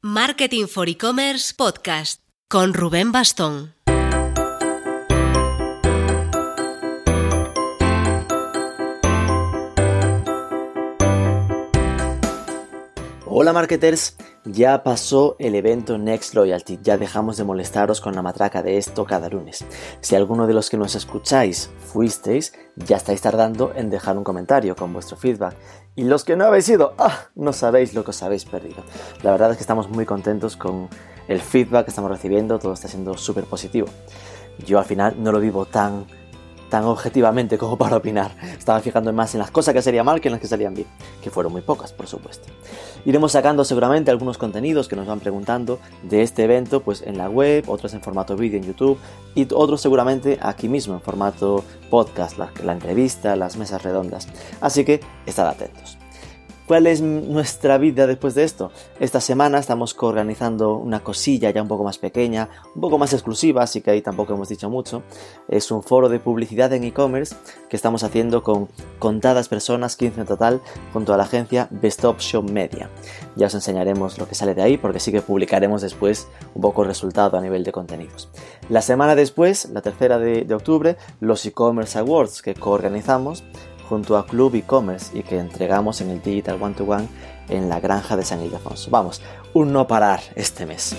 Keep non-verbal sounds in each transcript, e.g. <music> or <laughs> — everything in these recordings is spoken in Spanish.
Marketing for E-Commerce Podcast con Rubén Bastón. Hola marketers, ya pasó el evento Next Loyalty, ya dejamos de molestaros con la matraca de esto cada lunes. Si alguno de los que nos escucháis fuisteis, ya estáis tardando en dejar un comentario con vuestro feedback. Y los que no habéis ido, ¡ah! no sabéis lo que os habéis perdido. La verdad es que estamos muy contentos con el feedback que estamos recibiendo, todo está siendo súper positivo. Yo al final no lo vivo tan tan objetivamente como para opinar. Estaba fijando más en las cosas que serían mal que en las que salían bien, que fueron muy pocas, por supuesto. Iremos sacando seguramente algunos contenidos que nos van preguntando de este evento, pues en la web, otros en formato vídeo en YouTube y otros seguramente aquí mismo en formato podcast, la entrevista, las mesas redondas. Así que estad atentos. ¿Cuál es nuestra vida después de esto? Esta semana estamos organizando una cosilla ya un poco más pequeña, un poco más exclusiva, así que ahí tampoco hemos dicho mucho. Es un foro de publicidad en e-commerce que estamos haciendo con contadas personas, 15 en total, junto a la agencia Best Option Media. Ya os enseñaremos lo que sale de ahí porque sí que publicaremos después un poco el resultado a nivel de contenidos. La semana después, la tercera de, de octubre, los e-commerce awards que coorganizamos junto a Club e-commerce y que entregamos en el Digital One to One en la granja de San Ildefonso. Vamos, un no parar este mes.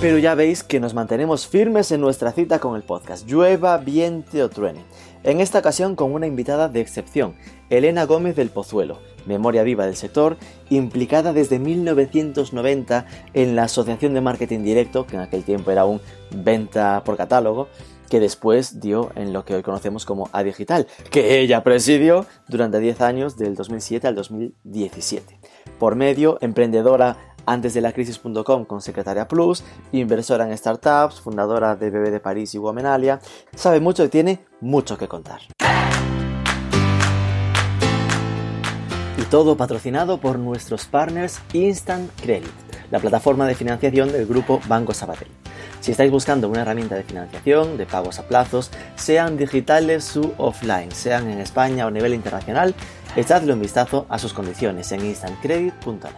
Pero ya veis que nos mantenemos firmes en nuestra cita con el podcast, llueva, viente o truene. En esta ocasión con una invitada de excepción, Elena Gómez del Pozuelo, memoria viva del sector, implicada desde 1990 en la Asociación de Marketing Directo, que en aquel tiempo era un venta por catálogo, que después dio en lo que hoy conocemos como A Digital, que ella presidió durante 10 años del 2007 al 2017. Por medio, emprendedora antes de la crisis.com con Secretaria Plus, inversora en startups, fundadora de Bebé de París y Womenalia, sabe mucho y tiene mucho que contar. Todo patrocinado por nuestros partners Instant Credit, la plataforma de financiación del grupo Banco Sabadell. Si estáis buscando una herramienta de financiación, de pagos a plazos, sean digitales u offline, sean en España o a nivel internacional, echadle un vistazo a sus condiciones en instantcredit.net.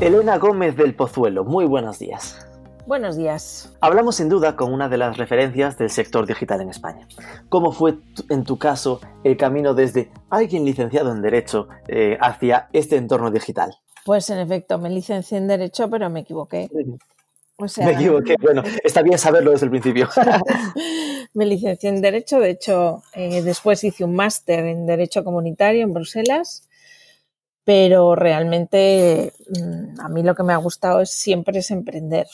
Elena Gómez del Pozuelo, muy buenos días. Buenos días. Hablamos sin duda con una de las referencias del sector digital en España. ¿Cómo fue en tu caso el camino desde alguien licenciado en Derecho eh, hacia este entorno digital? Pues en efecto, me licencié en Derecho, pero me equivoqué. O sea, me equivoqué. Bueno, está bien saberlo desde el principio. <laughs> me licencié en Derecho, de hecho, eh, después hice un máster en Derecho Comunitario en Bruselas pero realmente mm, a mí lo que me ha gustado es siempre es emprender.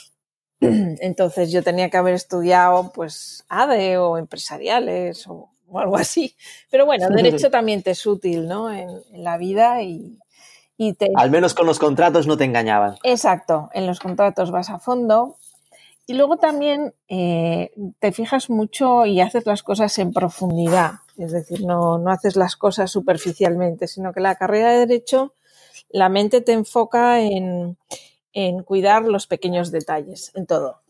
<clears throat> Entonces yo tenía que haber estudiado pues ADE o empresariales o, algo así. Pero bueno, <laughs> derecho también te es útil, ¿no? En, la vida y, te... Al menos con los contratos no te engañaban. Exacto, en los contratos vas a fondo. Y luego también eh, te fijas mucho y haces las cosas en profundidad. Es decir, no, no haces las cosas superficialmente, sino que la carrera de derecho, la mente te enfoca en, en cuidar los pequeños detalles, en todo.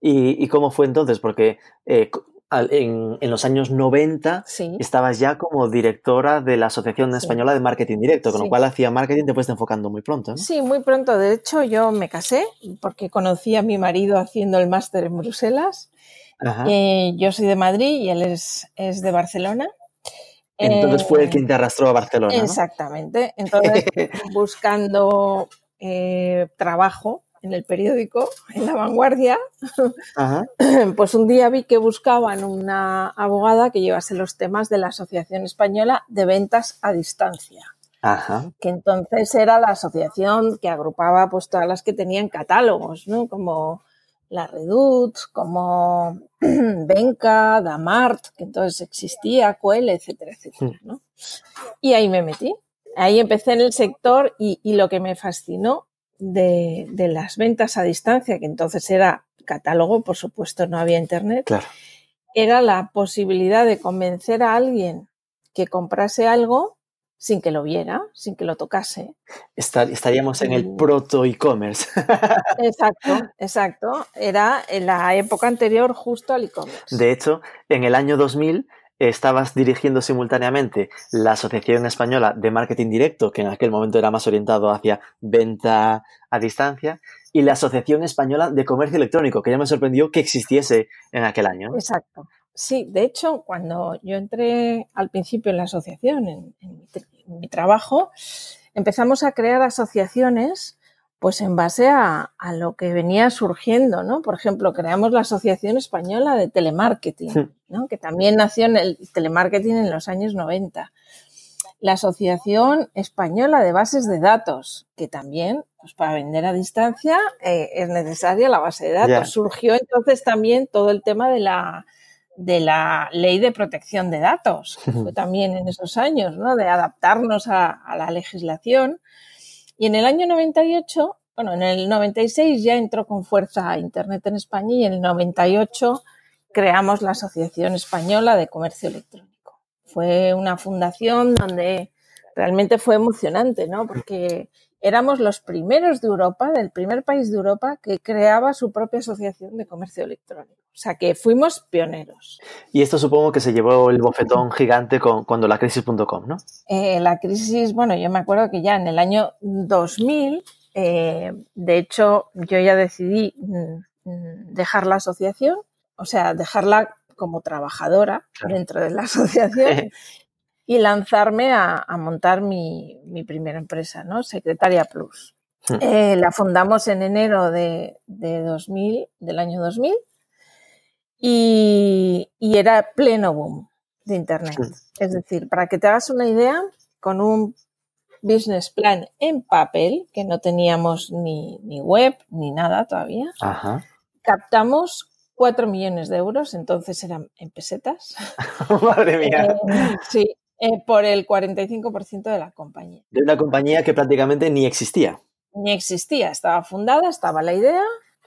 ¿Y, cómo fue entonces? Porque eh, en, en, los años 90 estabas ya como directora de la Asociación Española de Marketing Directo, con lo cual hacía marketing te fuiste enfocando muy pronto. ¿no? Sí, muy pronto. De hecho, yo me casé porque conocí a mi marido haciendo el máster en Bruselas eh, yo soy de Madrid y él es, es de Barcelona. Entonces fue el quien te arrastró a Barcelona. Exactamente. Entonces, <laughs> buscando eh, trabajo en el periódico, en la vanguardia, <laughs> pues un día vi que buscaban una abogada que llevase los temas de la Asociación Española de Ventas a Distancia. que entonces era la asociación que agrupaba pues todas las que tenían catálogos, ¿no? Como la Redut, como <clears throat> Benca, Damart, que entonces existía, Coel, etcétera, etcétera, hmm. ¿no? Y ahí me metí. Ahí empecé en el sector y, lo que me fascinó de, las ventas a distancia, que entonces era catálogo, por supuesto no había internet, era la posibilidad de convencer a alguien que comprase algo sin que lo viera, sin que lo tocase. estaríamos en el proto e-commerce. <laughs> Exacto, exacto. Era en la época anterior justo al e-commerce. De hecho, en el año 2000 estabas dirigiendo simultáneamente la Asociación Española de Marketing Directo, que en aquel momento era más orientado hacia venta a distancia, y la Asociación Española de Comercio Electrónico, que ya me sorprendió que existiese en aquel año. Exacto. Sí, de hecho, cuando yo entré al principio en la asociación, en, mi, trabajo, empezamos a crear asociaciones pues en base a, lo que venía surgiendo, ¿no? Por ejemplo, creamos la Asociación Española de Telemarketing, ¿no? que también nació en el telemarketing en los años 90. La Asociación Española de Bases de Datos, que también, pues para vender a distancia, eh, es necesaria la base de datos. Surgió entonces también todo el tema de la de la ley de protección de datos, fue también en esos años, ¿no? De adaptarnos a, la legislación. Y en el año 98, bueno, en el 96 ya entró con fuerza Internet en España y en el 98 creamos la Asociación Española de Comercio Electrónico. Fue una fundación donde realmente fue emocionante, ¿no? Porque éramos los primeros de Europa, del primer país de Europa que creaba su propia asociación de comercio electrónico. O sea que fuimos pioneros. Y esto supongo que se llevó el bofetón gigante con, cuando la crisis.com, ¿no? Eh, la crisis, bueno, yo me acuerdo que ya en el año 2000, eh, de hecho, yo ya decidí mm, mm, dejar la asociación, o sea, dejarla como trabajadora dentro de la <laughs> asociación <laughs> y lanzarme a, montar mi, primera empresa, ¿no? Secretaria Plus. Hmm. Eh, la fundamos en enero de, 2000, del año 2000 y, era pleno boom de Internet. Es decir, para que te hagas una idea, con un business plan en papel, que no teníamos ni, web ni nada todavía, captamos 4 millones de euros, entonces eran en pesetas. <laughs> Madre mía. Eh, sí, eh, por el 45% de la compañía. De una compañía que prácticamente ni existía. Ni existía, estaba fundada, estaba la idea.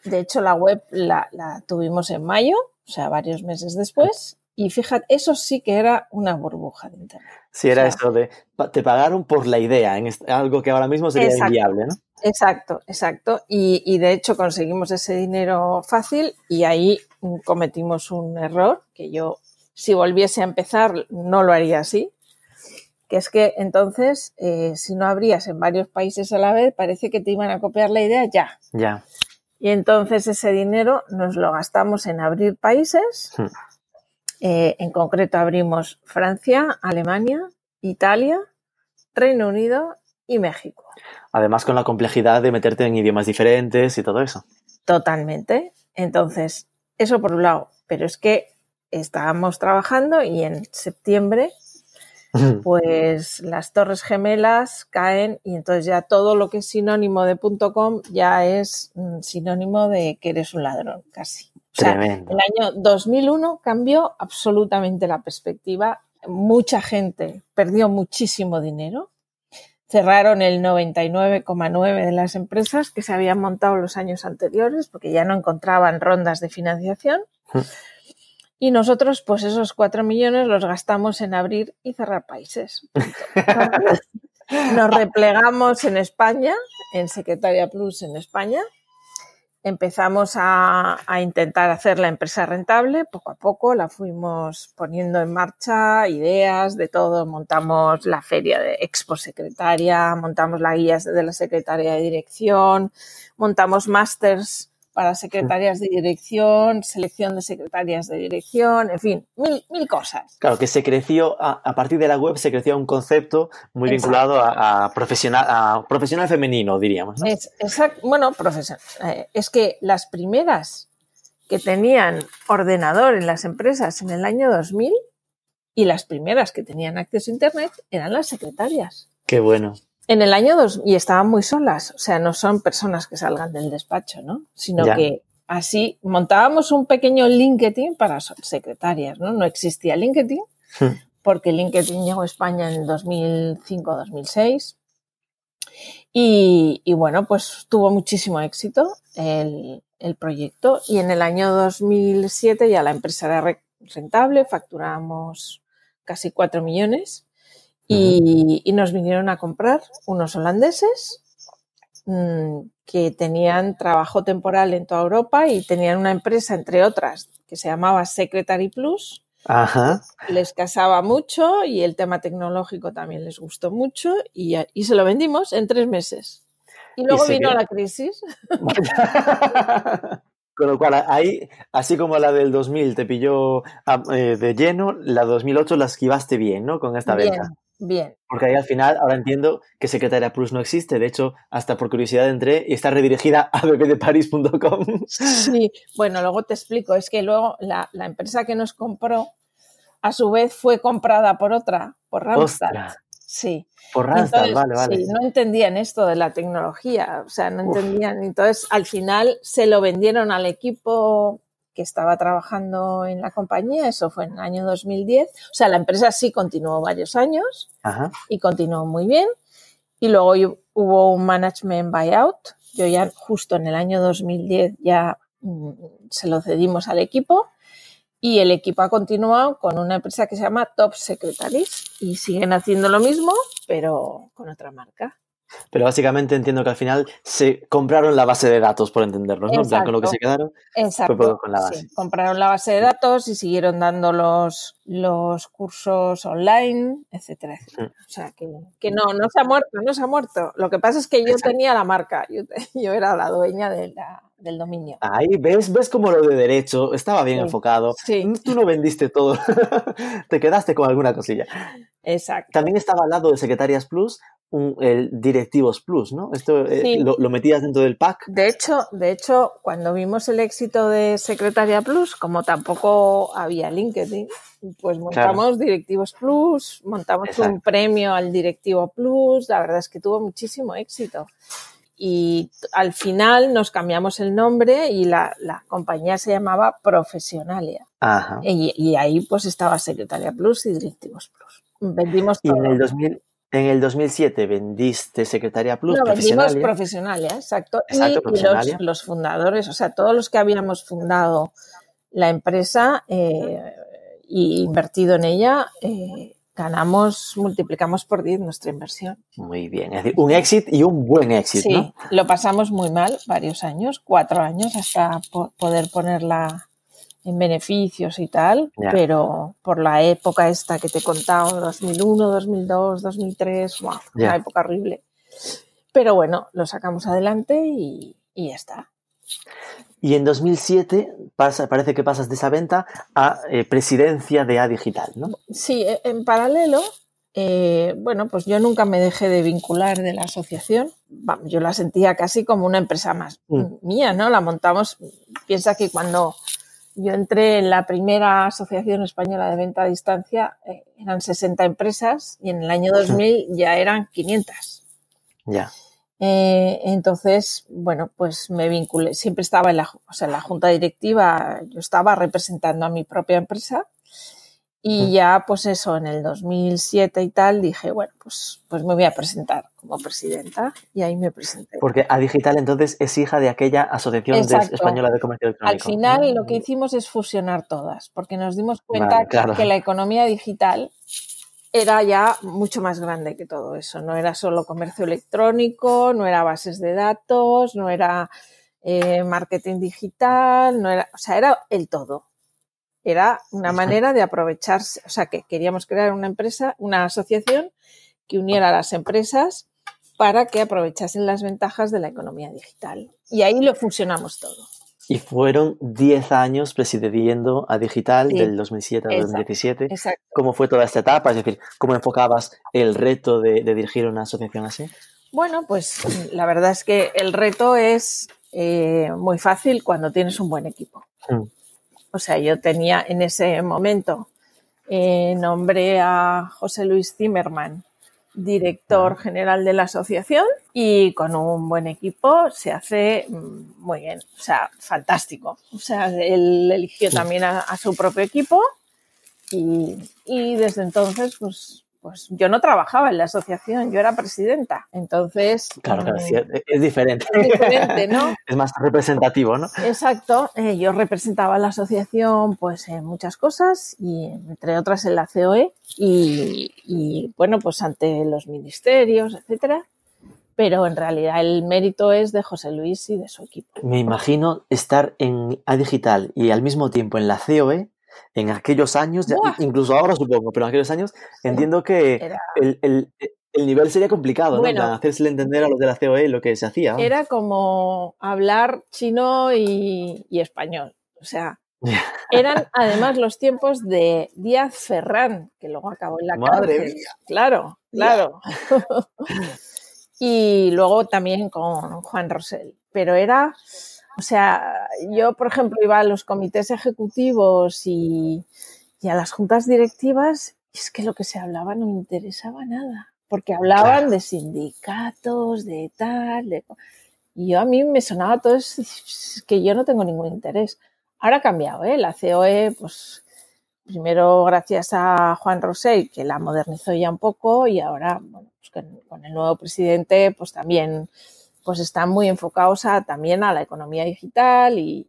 De hecho, la web la, tuvimos en mayo, o sea, varios meses después. Y fíjate, eso sí que era una burbuja de Internet. Sí, era eso de, te pagaron por la idea, en algo que ahora mismo sería inviable, ¿no? Exacto, exacto. Y, y, de hecho conseguimos ese dinero fácil y ahí cometimos un error que yo, si volviese a empezar, no lo haría así que es que entonces, eh, si no abrías en varios países a la vez, parece que te iban a copiar la idea ya. Ya. Y entonces ese dinero nos lo gastamos en abrir países. Eh, en concreto abrimos Francia, Alemania, Italia, Reino Unido y México. Además con la complejidad de meterte en idiomas diferentes y todo eso. Totalmente. Entonces, eso por un lado. Pero es que estábamos trabajando y en septiembre <laughs> pues las torres gemelas caen y entonces ya todo lo que es sinónimo de .com ya es mm, sinónimo de que eres un ladrón, casi. O sea, el año 2001 cambió absolutamente la perspectiva. Mucha gente perdió muchísimo dinero. Cerraron el 99,9 de las empresas que se habían montado los años anteriores porque ya no encontraban rondas de financiación. Y nosotros, pues esos cuatro millones los gastamos en abrir y cerrar países. Nos replegamos en España, en Secretaria Plus en España. Empezamos a, intentar hacer la empresa rentable, poco a poco la fuimos poniendo en marcha, ideas de todo, montamos la feria de Expo Secretaria, montamos la guía de la Secretaria de Dirección, montamos másters para secretarias de dirección, selección de secretarias de dirección, en fin, mil, mil cosas. Claro, que se creció, a, partir de la web se creció un concepto muy vinculado a, profesional, a profesional femenino, diríamos. ¿no? Es, exacto, bueno, profesional. Eh, es que las primeras que tenían ordenador en las empresas en el año 2000 y las primeras que tenían acceso a Internet eran las secretarias. Qué bueno. En el año 2, y estaban muy solas, o sea, no son personas que salgan del despacho, ¿no? Sino que así montábamos un pequeño LinkedIn para secretarias, ¿no? No existía LinkedIn, hmm. porque LinkedIn llegó a España en el 2005-2006. Y, y, bueno, pues tuvo muchísimo éxito el, el, proyecto y en el año 2007 ya la empresa era rentable, facturamos casi 4 millones y, nos vinieron a comprar unos holandeses mm, que tenían trabajo temporal en toda Europa y tenían una empresa, entre otras, que se llamaba Secretary Plus. Ajá. Les casaba mucho y el tema tecnológico también les gustó mucho y, y se lo vendimos en tres meses. Y luego vino la crisis. <laughs> Con lo cual, ahí, así como la del 2000 te pilló ah, eh, de lleno, la 2008 la esquivaste bien, ¿no? Con esta venta. Bien. Porque ahí al final, ahora entiendo que Secretaria Plus no existe. De hecho, hasta por curiosidad entré y está redirigida a bbdeparis.com. Sí, bueno, luego te explico. Es que luego la, empresa que nos compró, a su vez, fue comprada por otra, por Randstad. Sí. Por Randstad, vale, vale. Sí, no entendían esto de la tecnología, o sea, no entendían. Entonces, al final se lo vendieron al equipo que estaba trabajando en la compañía, eso fue en el año 2010. O sea, la empresa sí continuó varios años y continuó muy bien. Y luego hubo un management buyout. Yo ya justo en el año 2010 ya mm, se lo cedimos al equipo y el equipo ha continuado con una empresa que se llama Top Secretaries y siguen haciendo lo mismo, pero con otra marca. Pero básicamente entiendo que al final se compraron la base de datos, por entenderlo, ¿no? con lo que se quedaron. Exacto. con la base. compraron la base de datos y siguieron dando los, los cursos online, etcétera, etcétera. Mm. O sea, que, que, no, no se ha muerto, no se ha muerto. Lo que pasa es que yo tenía la marca, yo, <laughs> yo era la dueña de la, del dominio. Ahí ves, ves como lo de derecho estaba bien enfocado. Sí. Tú no vendiste todo, <laughs> te quedaste con alguna cosilla. Exacto. También estaba al lado de Secretarias Plus un, el Directivos Plus, ¿no? Esto eh, lo, metías dentro del pack. De hecho, de hecho, cuando vimos el éxito de Secretaria Plus, como tampoco había LinkedIn, pues montamos Directivos Plus, montamos un premio al Directivo Plus, la verdad es que tuvo muchísimo éxito y al final nos cambiamos el nombre y la, compañía se llamaba Profesionalia. Y, ahí pues estaba Secretaria Plus y Directivos Plus. Vendimos todo. Y en el, 2000, en el 2007 vendiste Secretaria Plus, no, Vendimos Profesionalia, exacto. y, los, fundadores, o sea, todos los que habíamos fundado la empresa e invertido en ella, eh, ganamos, multiplicamos por 10 nuestra inversión. Muy bien, es decir, un éxito y un buen éxito. Sí, lo pasamos muy mal varios años, cuatro años hasta poder ponerla en beneficios y tal, pero por la época esta que te he contado, 2001, 2002, 2003, wow, una época horrible. Pero bueno, lo sacamos adelante y, y ya está. Y en 2007 pasa, parece que pasas de esa venta a eh, presidencia de A Digital, ¿no? Sí, e, en paralelo, eh, bueno, pues yo nunca me dejé de vincular de la asociación. Yo la sentía casi como una empresa más mm. mía, ¿no? La montamos. Piensa que cuando yo entré en la primera Asociación Española de Venta a Distancia eh, eran 60 empresas y en el año 2000 ya eran 500. Ya. Eh, entonces, bueno, pues me vinculé, siempre estaba en la, o sea, en la junta directiva, yo estaba representando a mi propia empresa y ya, pues eso, en el 2007 y tal, dije, bueno, pues, pues me voy a presentar como presidenta y ahí me presenté. Porque A Digital entonces es hija de aquella Asociación Española de Comercio Electrónico. Al final lo que hicimos es fusionar todas, porque nos dimos cuenta que la economía digital era ya mucho más grande que todo eso. No era solo comercio electrónico, no era bases de datos, no era eh, marketing digital, no era, o sea, era el todo. Era una manera de aprovecharse, o sea, que queríamos crear una empresa, una asociación que uniera a las empresas para que aprovechasen las ventajas de la economía digital. Y ahí lo fusionamos todo. Y fueron 10 años presidiendo a Digital del 2007 al 2017. ¿Cómo fue toda esta etapa? Es decir, ¿cómo enfocabas el reto de, dirigir una asociación así? Bueno, pues la verdad es que el reto es eh, muy fácil cuando tienes un buen equipo. Mm. O sea, yo tenía en ese momento, eh, nombré a José Luis Zimmerman director general de la asociación y con un buen equipo se hace mm, muy bien, o sea, fantástico. O sea, él eligió también a, su propio equipo y, desde entonces pues, pues yo no trabajaba en la asociación, yo era presidenta. Entonces. Claro, claro, mm, es diferente. Es diferente, ¿no? <laughs> es más representativo, ¿no? Exacto. Eh, yo representaba a la asociación, pues en muchas cosas, y entre otras en la COE, y, y bueno, pues ante los ministerios, etcétera pero en realidad el mérito es de José Luis y de su equipo. Me imagino estar en A Digital y al mismo tiempo en la COE en aquellos años, incluso ahora supongo, pero en aquellos años entiendo que el, nivel sería complicado, ¿no? hacerse entender a los de la COE lo que se hacía. Era como hablar chino y, español. O sea, <laughs> eran además los tiempos de Díaz Ferrán, que luego acabó en la Madre Mía. Claro, claro. <laughs> y luego también con Juan Rosell. Pero era, o sea, yo, por ejemplo, iba a los comités ejecutivos y, a las juntas directivas y es que lo que se hablaba no me interesaba nada, porque hablaban de sindicatos, de tal, de... Y yo a mí me sonaba todo eso, que yo no tengo ningún interés. Ahora ha cambiado, ¿eh? La COE, pues primero gracias a Juan Rosell, que la modernizó ya un poco, y ahora, bueno, pues con, el nuevo presidente, pues también pues están muy enfocados a, también a la economía digital y,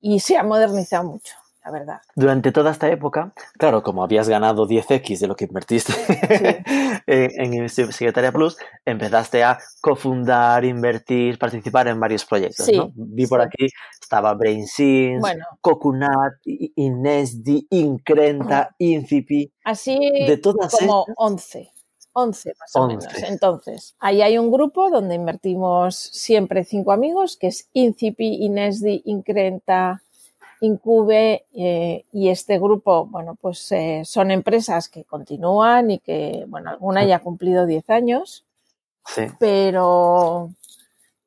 y se ha modernizado mucho la verdad. Durante toda esta época, claro, como habías ganado 10x de lo que invertiste <laughs> en, Secretaria Plus, empezaste a cofundar, invertir, participar en varios proyectos. ¿no? Vi por aquí, estaba BrainSins, bueno. Coconut, Inesdi, Increnta, Incipi. Así de todas como 11. 11 más o menos. Entonces, ahí hay un grupo donde invertimos siempre cinco amigos, que es Incipi, Inesdi, Increnta, Incube eh, y este grupo, bueno, pues eh, son empresas que continúan y que, bueno, alguna ya ha cumplido 10 años, sí. pero,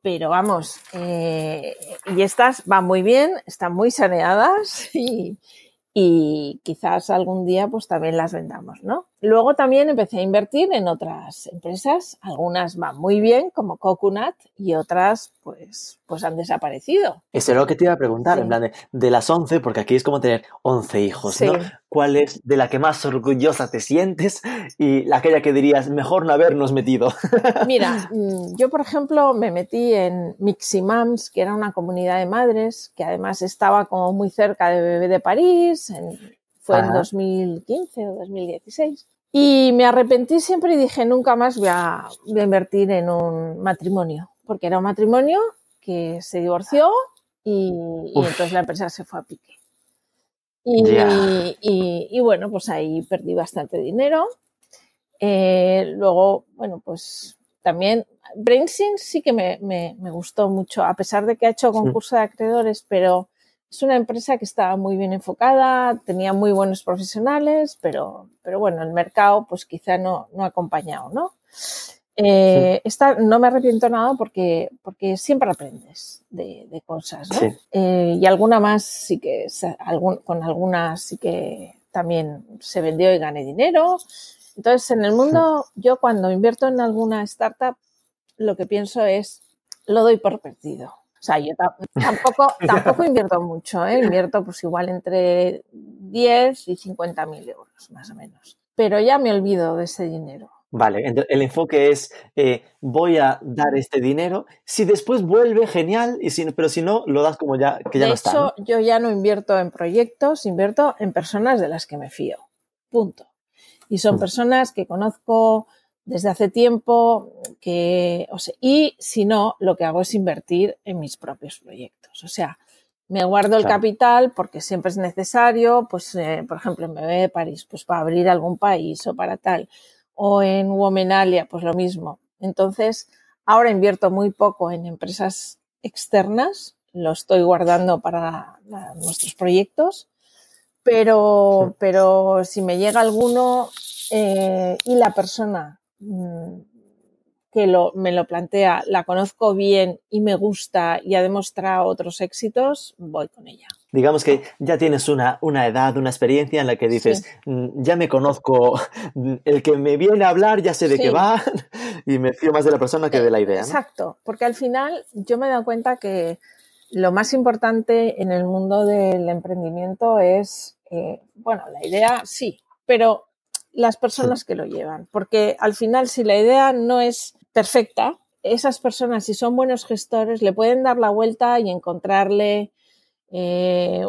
pero vamos, eh, y estas van muy bien, están muy saneadas <laughs> y, y quizás algún día pues también las vendamos, ¿no? Luego también empecé a invertir en otras empresas, algunas van muy bien como Coconut y otras pues, pues han desaparecido. Eso es lo que te iba a preguntar, en plan de, las 11, porque aquí es como tener 11 hijos, ¿no? ¿Cuál es de la que más orgullosa te sientes y la aquella que dirías mejor no habernos metido? <laughs> Mira, mm, yo por ejemplo me metí en Miximams, que era una comunidad de madres que además estaba como muy cerca de Bebé de París, fue en 2015 o 2016. Y me arrepentí siempre y dije, nunca más voy a, invertir en un matrimonio, porque era un matrimonio que se divorció y, entonces la empresa se fue a pique. Y, bueno, pues ahí perdí bastante dinero. Eh, luego, bueno, pues también BrainSync sí que me, me, gustó mucho, a pesar de que ha hecho concurso de acreedores, pero es una empresa que estaba muy bien enfocada, tenía muy buenos profesionales, pero, pero bueno, el mercado pues quizá no, no ha acompañado, ¿no? Eh, esta no me arrepiento nada porque, porque siempre aprendes de, cosas, ¿no? Eh, y alguna más sí que, con algunas sí que también se vendió y gané dinero. Entonces, en el mundo, yo cuando invierto en alguna startup, lo que pienso es, lo doy por perdido. O sea, yo tampoco, <laughs> tampoco invierto mucho, ¿eh? invierto pues igual entre 10 y 50 mil euros, más o menos. Pero ya me olvido de ese dinero. Vale, el enfoque es eh, voy a dar este dinero, si después vuelve, genial, y si, pero si no, lo das como ya que ya no está. De hecho, yo ya no invierto en proyectos, invierto en personas de las que me fío. Punto. Y son mm. personas que conozco desde hace tiempo que, o sea, y si no, lo que hago es invertir en mis propios proyectos. O sea, me guardo el capital porque siempre es necesario, pues, eh, por ejemplo, en Bebé de París, pues para abrir algún país o para tal. O en Womenalia, pues lo mismo. Entonces, ahora invierto muy poco en empresas externas, lo estoy guardando para nuestros proyectos, pero, pero si me llega alguno eh, y la persona que lo, me lo plantea, la conozco bien y me gusta y ha demostrado otros éxitos, voy con ella. Digamos que ya tienes una, una edad, una experiencia en la que dices, mm, ya me conozco, <laughs> el que me viene a hablar ya sé de qué va <laughs> y me fío más de la persona que de la idea. Exacto, porque al final yo me he dado cuenta que lo más importante en el mundo del emprendimiento es, eh, bueno, la idea sí, pero las personas que lo llevan, porque al final si la idea no es perfecta, esas personas, si son buenos gestores, le pueden dar la vuelta y encontrarle, eh,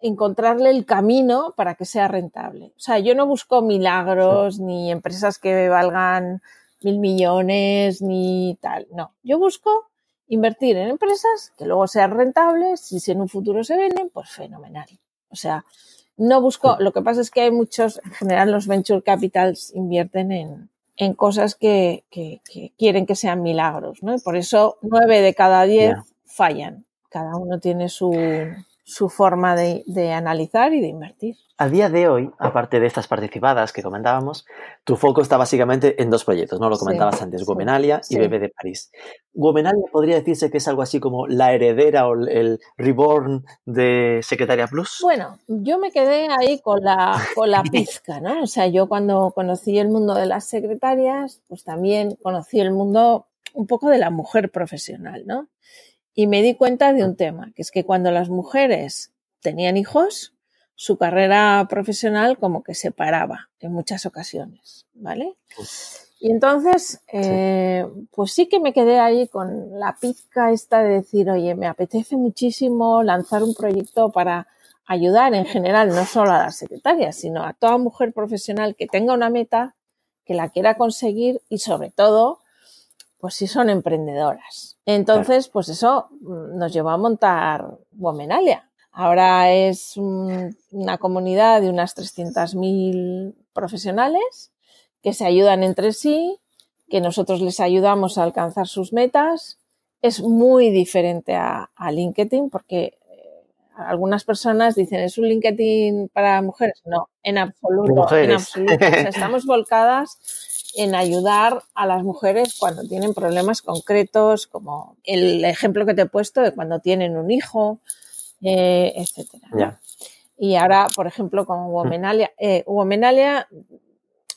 encontrarle el camino para que sea rentable. O sea, yo no busco milagros ni empresas que valgan mil millones ni tal. No, yo busco invertir en empresas que luego sean rentables y si en un futuro se venden, pues fenomenal. O sea, no busco, lo que pasa es que hay muchos, en general los venture capitals invierten en, en cosas que, que, que, quieren que sean milagros, ¿no? por eso nueve de cada diez fallan. Cada uno tiene su, su forma de, de, analizar y de invertir. A día de hoy, aparte de estas participadas que comentábamos, tu foco está básicamente en dos proyectos, ¿no? Lo comentabas antes, Gomenalia y Bebé de París. Gomenalia podría decirse que es algo así como la heredera o el reborn de Secretaria Plus. Bueno, yo me quedé ahí con la, con la <laughs> pizca, ¿no? O sea, yo cuando conocí el mundo de las secretarias, pues también conocí el mundo un poco de la mujer profesional, ¿no? Y me di cuenta de un tema, que es que cuando las mujeres tenían hijos, su carrera profesional como que se paraba en muchas ocasiones, ¿vale? Y entonces, eh, pues sí que me quedé ahí con la pizca esta de decir, oye, me apetece muchísimo lanzar un proyecto para ayudar en general, no solo a las secretarias, sino a toda mujer profesional que tenga una meta, que la quiera conseguir y sobre todo, pues si son emprendedoras. Entonces, pues eso mm, nos llevó a montar Womenalia. Ahora es una comunidad de unas 300.000 profesionales que se ayudan entre sí, que nosotros les ayudamos a alcanzar sus metas. Es muy diferente a, LinkedIn porque eh, algunas personas dicen, ¿es un LinkedIn para mujeres? No, en absoluto. En absoluto. estamos volcadas en ayudar a las mujeres cuando tienen problemas concretos, como el ejemplo que te he puesto de cuando tienen un hijo, eh, etcétera. Y ahora, por ejemplo, con Womenalia, eh, Womenalia,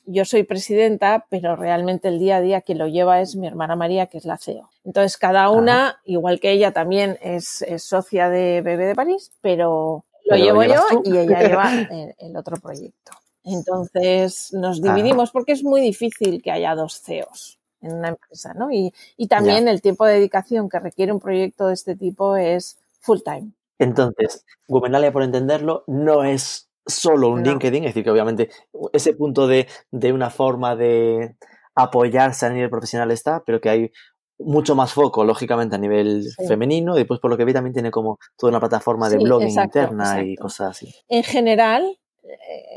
yo soy presidenta, pero realmente el día a día quien lo lleva es mi hermana María, que es la CEO. Entonces, cada una, igual que ella, también es, socia de Bebé de París, pero lo llevo yo y ella lleva <laughs> el otro proyecto. Entonces nos dividimos porque es muy difícil que haya dos CEOs en una empresa, ¿no? Y, y también el tiempo de dedicación que requiere un proyecto de este tipo es full time. Entonces, Gubernalia, por entenderlo, no es solo un LinkedIn, es decir, que obviamente ese punto de, de una forma de apoyarse a nivel profesional está, pero que hay mucho más foco, lógicamente, a nivel femenino, y después, por lo que vi, también tiene como toda una plataforma de blogging interna y cosas así. En general,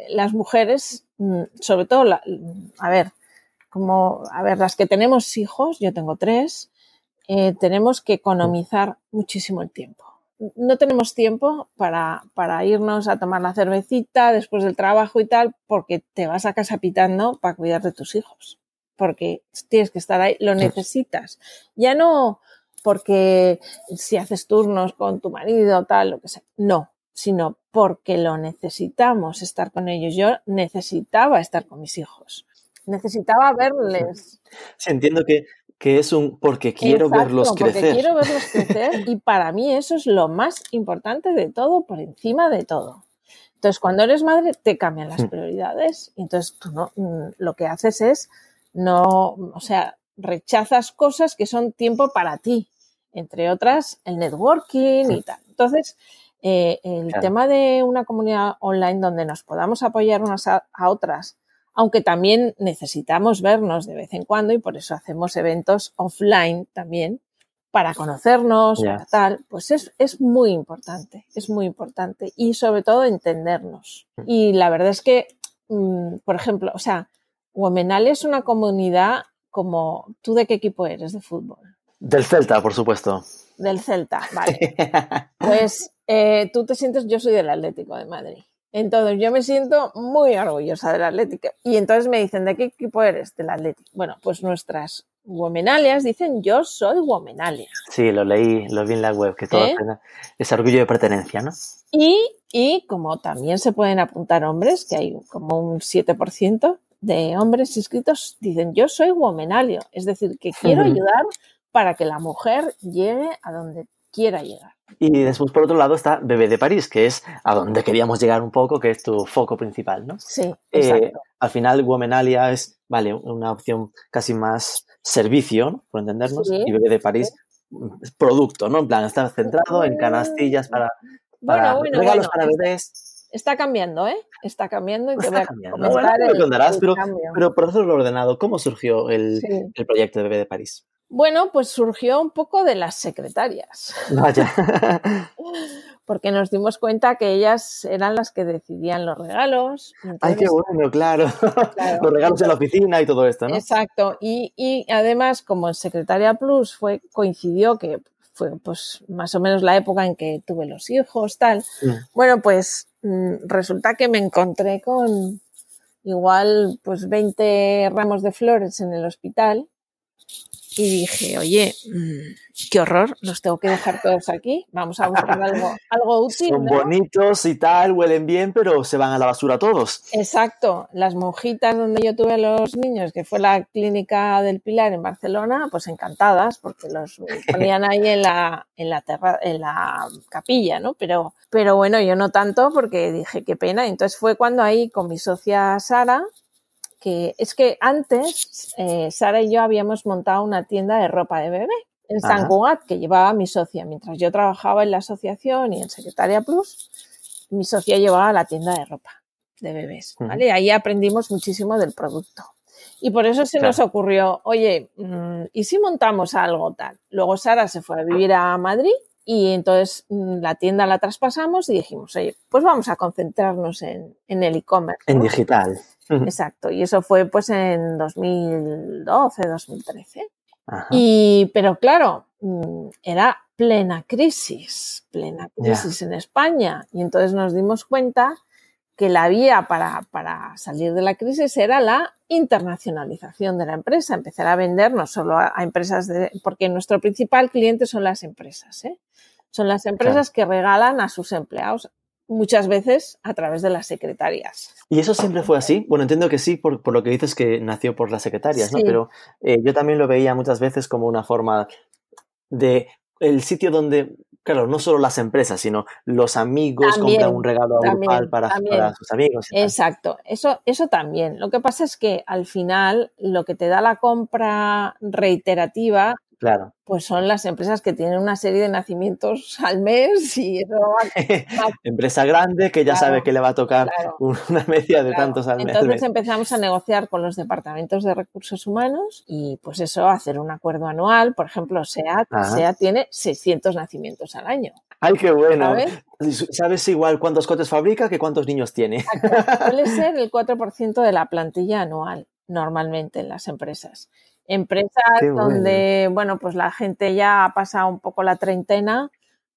las mujeres, mm, sobre todo, a ver, como, a ver, las que tenemos hijos, yo tengo tres, eh, tenemos que economizar muchísimo el tiempo. No tenemos tiempo para, para, irnos a tomar la cervecita después del trabajo y tal, porque te vas a casa pitando para cuidar de tus hijos. Porque tienes que estar ahí, lo necesitas. Ya no porque si haces turnos con tu marido, tal, lo que sea. No, sino porque lo necesitamos estar con ellos. Yo necesitaba estar con mis hijos. Necesitaba verles. <laughs> Sí, entiendo que, que es un porque quiero verlos crecer. Porque quiero verlos <laughs> crecer y para mí eso es lo más importante de todo, por encima de todo. Entonces, cuando eres madre, te cambian las hmm. prioridades. Y entonces, tú no, mm, lo que haces es no, o sea, rechazas cosas que son tiempo para ti. Entre otras, el networking y tal. Entonces, eh, el tema de una comunidad online donde nos podamos apoyar unas a, otras, aunque también necesitamos vernos de vez en cuando y por eso hacemos eventos offline también para conocernos, tal, pues es, es, muy importante, es muy importante y sobre todo entendernos. Mm. Y la verdad es que, mm, por ejemplo, o sea, Womenal es una comunidad como, ¿tú de qué equipo eres de fútbol? Del Celta, por supuesto. Del Celta, vale. <laughs> Pues eh, tú te sientes, yo soy del Atlético de Madrid. Entonces yo me siento muy orgullosa del Atlético. Y entonces me dicen, ¿de qué equipo eres? Del Atlético. Bueno, pues nuestras womenalias dicen, yo soy womenalia. Sí, lo leí, lo vi en la web, que todo ¿Eh? ese orgullo de pertenencia, ¿no? Y, y como también se pueden apuntar hombres, que hay como un 7% de hombres inscritos, dicen, yo soy womenalio. Es decir, que quiero <laughs> ayudar para que la mujer llegue a donde quiera llegar. Y después, por otro lado, está Bebé de París, que es a donde queríamos llegar un poco, que es tu foco principal, ¿no? Sí, eh, exacto. al final, Womenalia es, vale, una opción casi más servicio, por entendernos, y Bebé de París es producto, ¿no? En plan, está centrado en canastillas para, para regalos para bebés. Está cambiando, ¿eh? Está cambiando y te voy a. Bueno, lo contarás, pero, pero por hacerlo ordenado, ¿cómo surgió el, el proyecto de Bebé de París? Bueno, pues surgió un poco de las secretarias. Vaya. <laughs> Porque nos dimos cuenta que ellas eran las que decidían los regalos. Ay, qué bueno, claro. los regalos en la oficina y todo esto, ¿no? Exacto. Y, además, como en Secretaria Plus fue, coincidió que fue pues más o menos la época en que tuve los hijos, tal. Mm. Bueno, pues mm, resulta que me encontré con igual pues 20 ramos de flores en el hospital y dije, oye, mm, qué horror, los tengo que dejar todos aquí, vamos a buscar <laughs> algo, algo útil. Son bonitos y tal, huelen bien, pero se van a la basura todos. Exacto, las monjitas donde yo tuve a los niños, que fue la clínica del Pilar en Barcelona, pues encantadas, porque los <laughs> ponían ahí en la, en la, en la capilla, ¿no? Pero, pero bueno, yo no tanto porque dije, qué pena. Entonces fue cuando ahí con mi socia Sara, que es que antes eh, Sara y yo habíamos montado una tienda de ropa de bebé en San Cugat que llevaba mi socia. Mientras yo trabajaba en la asociación y en Secretaria Plus, mi socia llevaba la tienda de ropa de bebés. ¿vale? Ahí aprendimos muchísimo del producto. Y por eso se nos ocurrió, oye, mm, ¿y si montamos algo tal? Luego Sara se fue a vivir a Madrid y entonces mm, la tienda la traspasamos y dijimos, oye, pues vamos a concentrarnos en, el e-commerce. En digital. Exacto, y eso fue pues en 2012, 2013. Y, pero claro, mm, era plena crisis, plena crisis en España. Y entonces nos dimos cuenta que la vía para, para, salir de la crisis era la internacionalización de la empresa, empezar a vender no solo a, empresas, de, porque nuestro principal cliente son las empresas, ¿eh? son las empresas que regalan a sus empleados muchas veces a través de las secretarias. ¿Y eso siempre fue así? Bueno, entiendo que sí, por, lo que dices que nació por las secretarias, ¿no? Pero eh, yo también lo veía muchas veces como una forma de el sitio donde, claro, no solo las empresas, sino los amigos compran un regalo grupal para, para, sus amigos. Exacto, eso, eso también. Lo que pasa es que al final lo que te da la compra reiterativa Claro. Pues son las empresas que tienen una serie de nacimientos <laughs> al mes y eso <laughs> Empresa grande que ya sabe que le va a tocar <laughs> una media de tantos al mes. Entonces empezamos a negociar con los departamentos de recursos humanos y pues eso, hacer un acuerdo anual. Por ejemplo, SEAT, SEAT tiene 600 nacimientos al año. ¡Ay, qué bueno! ¿Sabes? igual cuántos coches fabrica que cuántos niños tiene? Suele ser el 4% de la plantilla anual normalmente en las empresas. Empresas donde, bueno. pues la gente ya ha pasado un poco la treintena,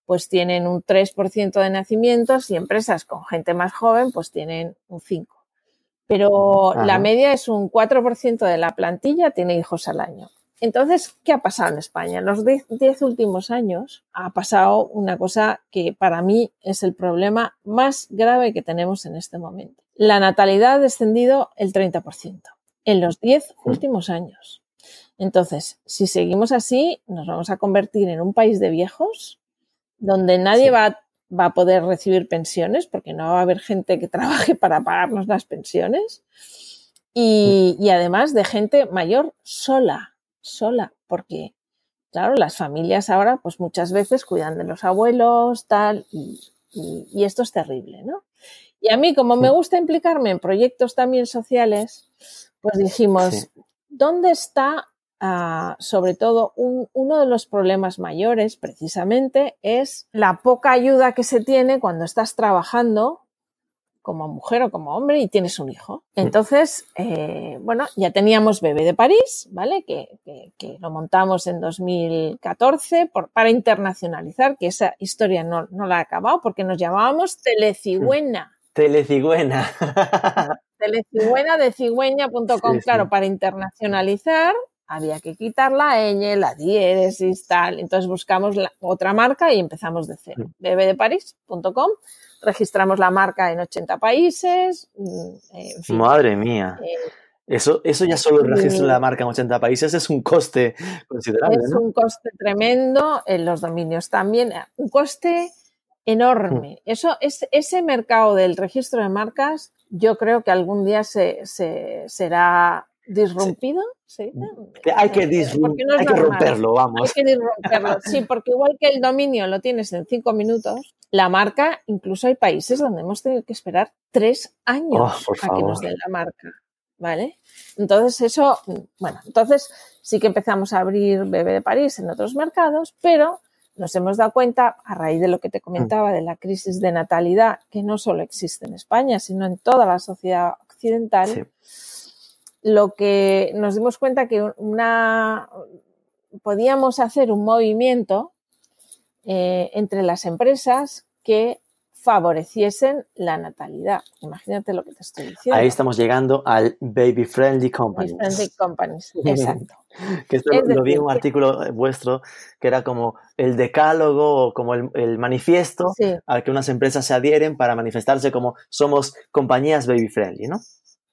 pues tienen un 3% de nacimientos y empresas con gente más joven, pues tienen un 5%. Pero la media es un 4% de la plantilla tiene hijos al año. Entonces, ¿qué ha pasado en España? En los 10 últimos años ha pasado una cosa que para mí es el problema más grave que tenemos en este momento. La natalidad ha descendido el 30% en los 10 mm. últimos años. Entonces, si seguimos así, nos vamos a convertir en un país de viejos donde nadie va, va, a poder recibir pensiones porque no va a haber gente que trabaje <laughs> para pagarnos las pensiones. Y, y además de gente mayor sola, sola, porque claro, las familias ahora pues muchas veces cuidan de los abuelos, tal, y, y, esto es terrible, ¿no? Y a mí, como me gusta implicarme en proyectos también sociales, pues dijimos, ¿dónde está sobre todo uno de los problemas mayores precisamente es la poca ayuda que se tiene cuando estás trabajando como mujer o como hombre y tienes un hijo. Entonces, eh, bueno, ya teníamos Bebé de París, ¿vale? Que, lo montamos en 2014 para internacionalizar, que esa historia no, la ha acabado porque nos llamábamos Telecigüena. Telecigüena. Telecigüena de cigüeña.com, claro, para internacionalizar había que quitar la ñ, la diéresis, tal. Entonces buscamos otra marca y empezamos de cero. bbdeparis.com, registramos la marca en 80 países. Mm, Madre mía. Eh, Eso, eso ya solo de la marca en 80 países es un coste considerable. Es un coste tremendo en los dominios también, un coste enorme. Mm. Eso es ese mercado del registro de marcas, yo creo que algún día se, será disrumpido. ¿sí? Hay que, hay que romperlo, vamos. Hay que disrumperlo, <laughs> sí, porque igual que el dominio lo tienes en cinco minutos, la marca, incluso hay países donde hemos tenido que esperar tres años oh, a que nos den la marca. ¿vale? Entonces eso, bueno, entonces sí que empezamos a abrir Bebé de París en otros mercados, pero nos hemos dado cuenta, a raíz de lo que te comentaba, de la crisis de natalidad, que no solo existe en España, sino en toda la sociedad occidental, lo que nos dimos cuenta que una podíamos hacer un movimiento eh, entre las empresas que favoreciesen la natalidad. Imagínate lo que te estoy diciendo. Ahí estamos llegando al Baby Friendly Companies. Baby Friendly Companies, <laughs> exacto. que esto lo, vi en un artículo vuestro que era como el decálogo o como el, manifiesto al que unas empresas se adhieren para manifestarse como somos compañías baby friendly, ¿no?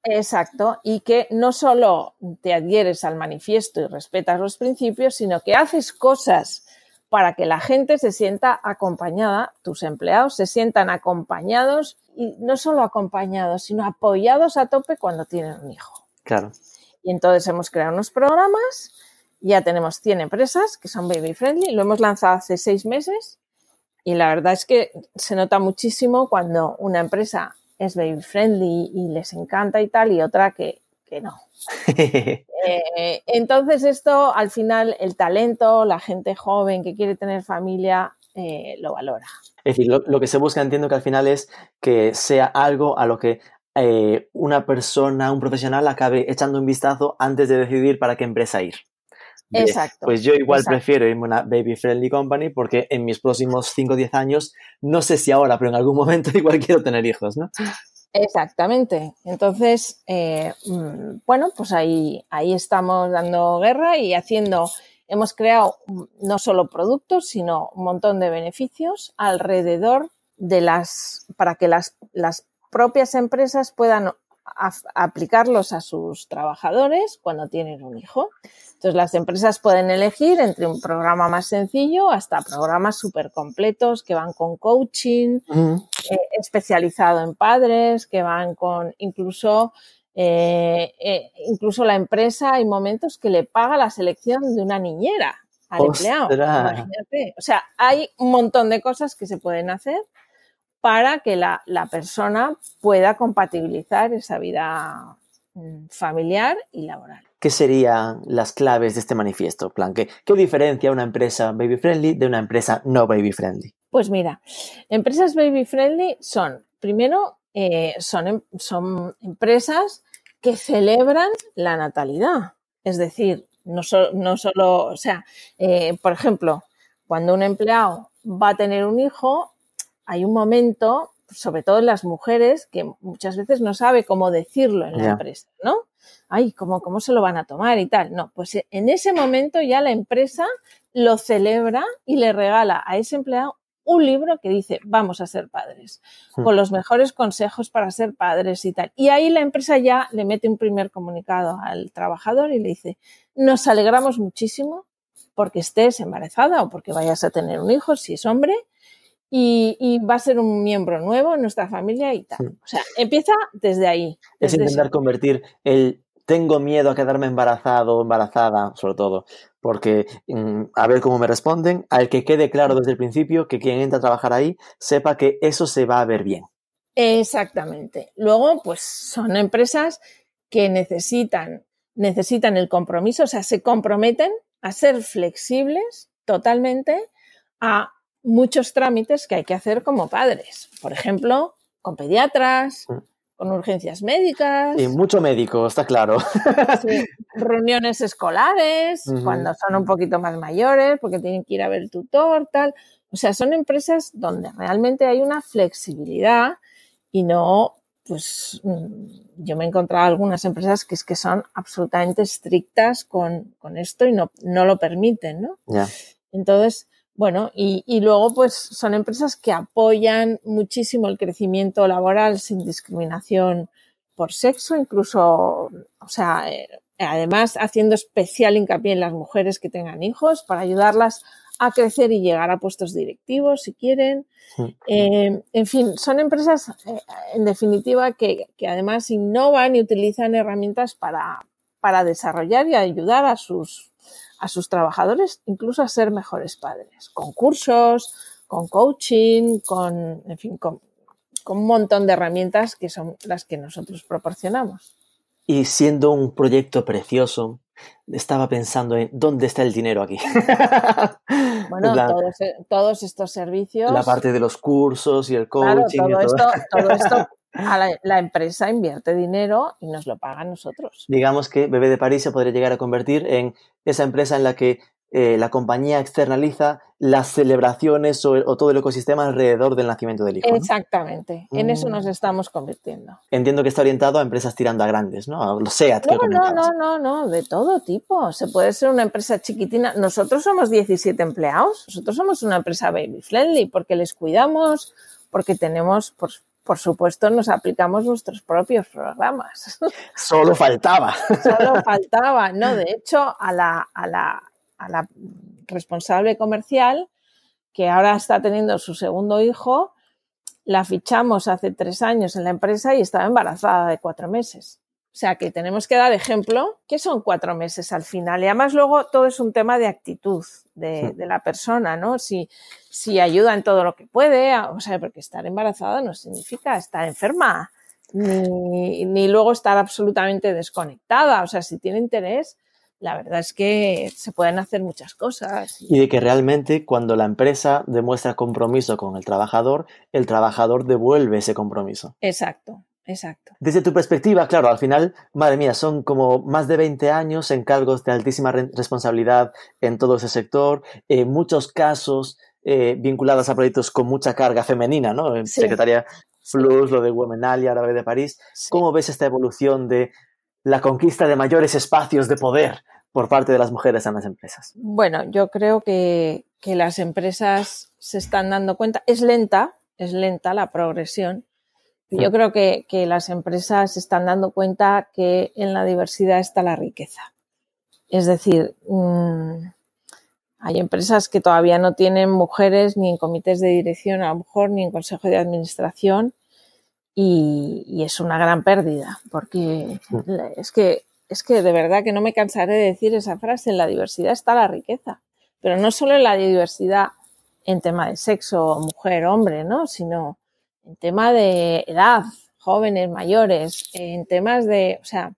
Exacto, y que no solo te adhieres al manifiesto y respetas los principios, sino que haces cosas para que la gente se sienta acompañada, tus empleados se sientan acompañados y no solo acompañados, sino apoyados a tope cuando tienen un hijo. Claro. Y entonces hemos creado unos programas, ya tenemos 100 empresas que son baby friendly, lo hemos lanzado hace seis meses y la verdad es que se nota muchísimo cuando una empresa es baby friendly y les encanta y tal y otra que, que no. <laughs> Eh, entonces esto, al final, el talento, la gente joven que quiere tener familia, eh, lo valora. Es decir, lo, que se busca, entiendo que al final es que sea algo a lo que eh, una persona, un profesional, acabe echando un vistazo antes de decidir para qué empresa ir. Exacto. Pues yo igual prefiero irme a una baby friendly company porque en mis próximos 5 o 10 años, no sé si ahora, pero en algún momento <laughs> igual quiero tener hijos, ¿no? Exactamente. Entonces, eh, mm, bueno, pues ahí, ahí estamos dando guerra y haciendo, hemos creado no solo productos, sino un montón de beneficios alrededor de las, para que las, las propias empresas puedan aplicarlos a sus trabajadores cuando tienen un hijo. Entonces las empresas pueden elegir entre un programa más sencillo hasta programas súper completos que van con coaching, eh, especializado en padres, que van con incluso, eh, eh, incluso la empresa hay momentos que le paga la selección de una niñera al empleado. O sea, hay un montón de cosas que se pueden hacer para que la, persona pueda compatibilizar esa vida mm, familiar y laboral. ¿Qué serían las claves de este manifiesto? Plan, ¿qué, diferencia una empresa baby friendly de una empresa no baby friendly? Pues mira, empresas baby friendly son, primero, eh, son, em, son, empresas que celebran la natalidad. Es decir, no, no solo, o sea, eh, por ejemplo, cuando un empleado va a tener un hijo, hay un momento, sobre todo en las mujeres, que muchas veces no sabe cómo decirlo en la empresa, ¿no? Ay, ¿cómo, ¿cómo se lo van a tomar y tal? No, pues en ese momento ya la empresa lo celebra y le regala a ese empleado un libro que dice vamos a ser padres, hmm. con los mejores consejos para ser padres y tal. Y ahí la empresa ya le mete un primer comunicado al trabajador y le dice, nos alegramos muchísimo porque estés embarazada o porque vayas a tener un hijo, si es hombre, y, va a ser un miembro nuevo en nuestra familia y tal. O sea, empieza desde ahí. es intentar convertir el tengo miedo a quedarme embarazado o embarazada, sobre todo, porque mm, a ver cómo me responden, al que quede claro desde el principio que quien entra a trabajar ahí sepa que eso se va a ver bien. Exactamente. Luego, pues son empresas que necesitan, necesitan el compromiso, o sea, se comprometen a ser flexibles totalmente a muchos trámites que hay que hacer como padres. Por ejemplo, con pediatras, mm. con urgencias médicas. Y mucho médico, está claro. reuniones escolares, cuando son un poquito más mayores, porque tienen que ir a ver tutor, tal. O sea, son empresas donde realmente hay una flexibilidad y no, pues mm, yo me he encontrado algunas empresas que es que son absolutamente estrictas con, esto y no, no lo permiten, ¿no? Entonces, bueno, y, luego pues son empresas que apoyan muchísimo el crecimiento laboral sin discriminación por sexo, incluso, o sea, eh, además haciendo especial hincapié en las mujeres que tengan hijos para ayudarlas a crecer y llegar a puestos directivos si quieren. Eh, en fin, son empresas, eh, en definitiva, que, además innovan y utilizan herramientas para, para desarrollar y ayudar a sus, a sus trabajadores, incluso a ser mejores padres, con cursos, con coaching, con, en fin, con, con un montón de herramientas que son las que nosotros proporcionamos. Y siendo un proyecto precioso, estaba pensando en dónde está el dinero aquí. <laughs> Bueno, e, todos, estos servicios. La parte de los cursos y el coaching. todo, Esto, todo esto la, empresa invierte dinero y nos lo paga a nosotros. Digamos que Bebé de París se podría llegar a convertir en esa empresa en la que eh, la compañía externaliza las celebraciones o, todo el ecosistema alrededor del nacimiento del hijo. Exactamente, en eso nos mm. estamos convirtiendo. Entiendo que está orientado a empresas tirando a grandes, ¿no? Lo SEAT. No, no, no, no, no, de todo tipo. Se puede ser una empresa chiquitina. Nosotros somos 17 empleados, nosotros somos una empresa baby friendly porque les cuidamos, porque tenemos, por, por supuesto, nos aplicamos nuestros propios programas. <laughs> Solo faltaba. Solo <laughs> faltaba. No, de hecho, a la, a la a la responsable comercial, que ahora está teniendo su segundo hijo, la fichamos hace tres años en la empresa y estaba embarazada de cuatro meses. O sea que tenemos que dar ejemplo, que son cuatro meses al final. Y además luego todo es un tema de actitud de, la persona, ¿no? Si, si ayuda en todo lo que puede, o sea, porque estar embarazada no significa estar enferma, ni, ni luego estar absolutamente desconectada. O sea, si tiene interés, la verdad es que se pueden hacer muchas cosas. Y de que realmente cuando la empresa demuestra compromiso con el trabajador, el trabajador devuelve ese compromiso. Exacto. Exacto. Desde tu perspectiva, claro, al final, madre mía, son como más de 20 años en cargos de altísima responsabilidad en todo ese sector, en muchos casos eh, vinculados a proyectos con mucha carga femenina, ¿no? Secretaria Flux, lo de Womenalia, ahora de París. ¿Cómo ves esta evolución de la conquista de mayores espacios de poder por parte de las mujeres en las empresas? Bueno, yo creo que, las empresas se están dando cuenta, es lenta, es lenta la progresión. Yo creo que, las empresas se están dando cuenta que en la diversidad está la riqueza. Es decir, mm, hay empresas que todavía no tienen mujeres ni en comités de dirección, a lo mejor, ni en consejo de administración, y, es una gran pérdida, porque es que, es que de verdad que no me cansaré de decir esa frase, en la diversidad está la riqueza, pero no solo en la diversidad en tema de sexo, mujer, hombre, ¿no? sino en tema de edad, jóvenes, mayores, en temas de, o sea,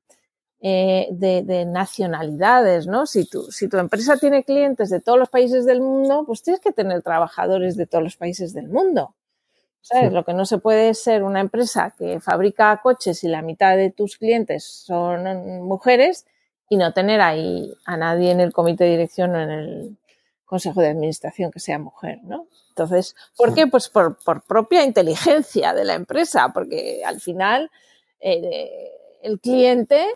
eh, de, de, nacionalidades, ¿no? Si tu, si tu empresa tiene clientes de todos los países del mundo, pues tienes que tener trabajadores de todos los países del mundo. Lo que no se puede es ser una empresa que fabrica coches y la mitad de tus clientes son mujeres y no tener ahí a nadie en el comité de dirección o en el consejo de administración que sea mujer, ¿no? Entonces, ¿por qué? Pues por, propia inteligencia de la empresa, porque al final eh, el cliente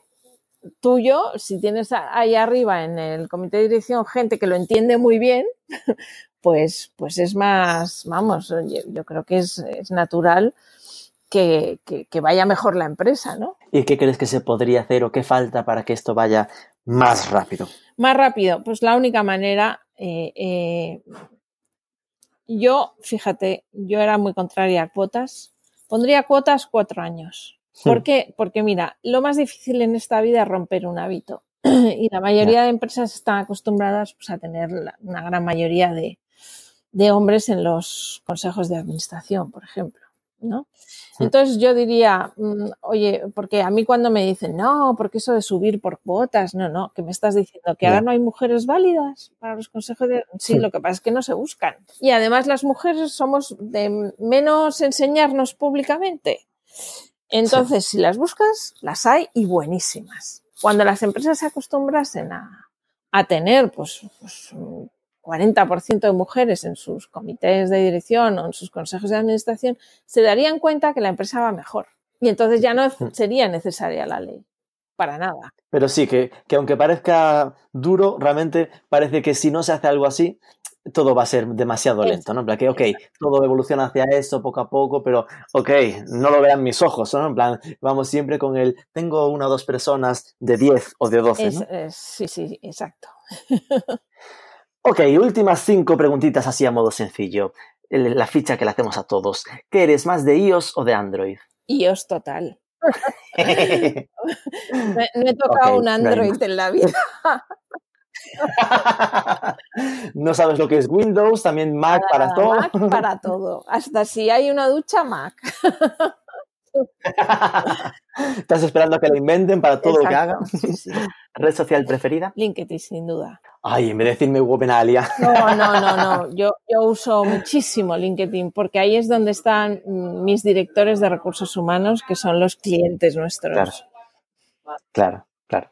tuyo, si tienes ahí arriba en el comité de dirección gente que lo entiende muy bien, <laughs> pues, pues es más, vamos, yo, creo que es, natural que, vaya mejor la empresa, ¿no? ¿Y qué crees que se podría hacer o qué falta para que esto vaya más rápido? Más rápido, pues la única manera, eh, eh, yo, fíjate, yo era muy contraria a cuotas, pondría cuotas cuatro años. ¿Por qué? Porque mira, lo más difícil en esta vida es romper un hábito. <clears throat> y la mayoría de empresas están acostumbradas pues, a tener una gran mayoría de, de hombres en los consejos de administración, por ejemplo. ¿No? Entonces yo diría, mm, oye, porque a mí cuando me dicen, no, porque eso de subir por cuotas, no, no, que me estás diciendo que ahora no hay mujeres válidas para los consejos de... Sí, lo que pasa es que no se buscan. Y además las mujeres somos de menos enseñarnos públicamente. Entonces, si las buscas, las hay y buenísimas. Cuando las empresas se acostumbrasen a, a tener, pues, pues 40% de mujeres en sus comités de dirección o en sus consejos de administración, se darían cuenta que la empresa va mejor. Y entonces ya no sería necesaria la ley. Para nada. Pero sí, que, aunque parezca duro, realmente parece que si no se hace algo así, todo va a ser demasiado lento, ¿no? En plan que, ok, todo evoluciona hacia eso poco a poco, pero, ok, no lo vean mis ojos, ¿no? En plan, vamos siempre con el, tengo una o dos personas de 10 o de 12, ¿no? sí, sí, exacto. <laughs> ok, últimas cinco preguntitas así a modo sencillo. La ficha que le hacemos a todos. ¿Qué eres más de iOS o de Android? iOS total. <laughs> no he tocado un Android en la vida. <laughs> no sabes lo que es Windows, también Mac para, todo. Mac para todo. Hasta si hay una ducha, Mac. <laughs> <laughs> Estás esperando a que lo inventen para todo lo que hagan. <laughs> ¿Red social preferida? LinkedIn, sin duda. Ay, en vez de decirme Webenalia. No, no, no, no. <laughs> Yo, yo uso muchísimo LinkedIn porque ahí es donde están mis directores de recursos humanos, que son los clientes nuestros. Claro, claro. claro.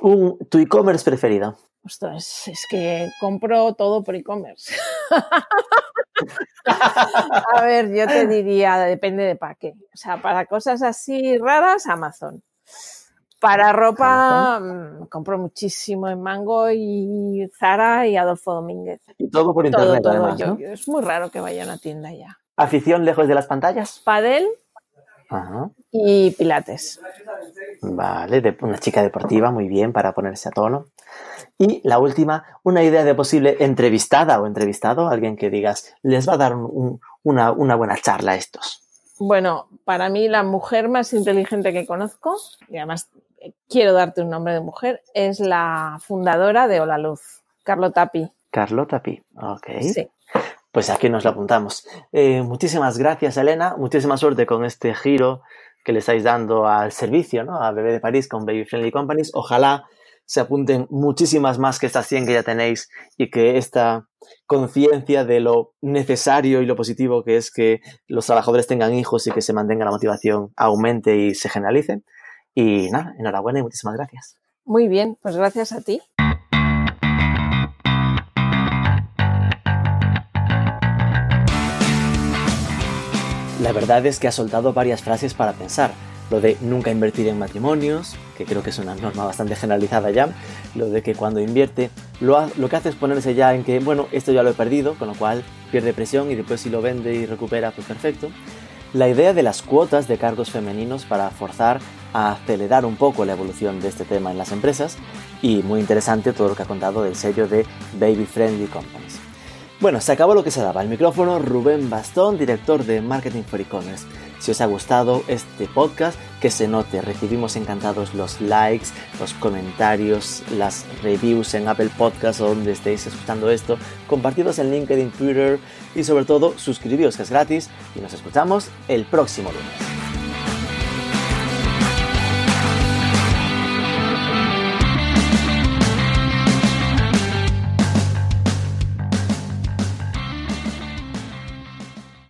Un, ¿Tu e-commerce preferido? Ostras, es que compro todo por e-commerce. <laughs> A ver, yo te diría, depende de para qué. O sea, para cosas así raras, Amazon. Para ropa, mm, compro muchísimo en Mango y Zara y Adolfo Domínguez. Y todo por internet, además, Es muy raro que vaya a una tienda ya. ¿Afición lejos de las pantallas? Padel y Pilates. Vale, de una chica deportiva, muy bien, para ponerse a tono. Y la última, una idea de posible entrevistada o entrevistado, alguien que digas, les va a dar una, buena charla a estos. Bueno, para mí la mujer más inteligente que conozco, y además eh, quiero darte un nombre de mujer, es la fundadora de Hola Luz, Carlota Pi. Carlota Pi, ok. Sí. Pues aquí nos lo apuntamos. Eh, muchísimas gracias, Elena. Muchísima suerte con este giro que le estáis dando al servicio, ¿no? A Bebé de París con Baby Friendly Companies. Ojalá se apunten muchísimas más que estas 100 que ya tenéis y que esta conciencia de lo necesario y lo positivo que es que los trabajadores tengan hijos y que se mantenga la motivación aumente y se generalice. Y nada, enhorabuena y muchísimas gracias. Muy bien, pues gracias a ti. La verdad es que ha soltado varias frases para pensar. Lo de nunca invertir en matrimonios, que creo que es una norma bastante generalizada ya. Lo de que cuando invierte, lo, que hace es ponerse ya en que, bueno, esto ya lo he perdido, con lo cual pierde presión y después si lo vende y recupera, pues perfecto. La idea de las cuotas de cargos femeninos para forzar a acelerar un poco la evolución de este tema en las empresas y muy interesante todo lo que ha contado del sello de Baby Friendly Companies. Bueno, se acabó lo que se daba. El micrófono Rubén Bastón, director de Marketing for E-Commerce. Si os ha gustado este podcast, que se note. Recibimos encantados los likes, los comentarios, las reviews en Apple Podcasts o donde estéis escuchando esto. Compartidos en LinkedIn, Twitter y sobre todo suscribiros que es gratis. Y nos escuchamos el próximo lunes.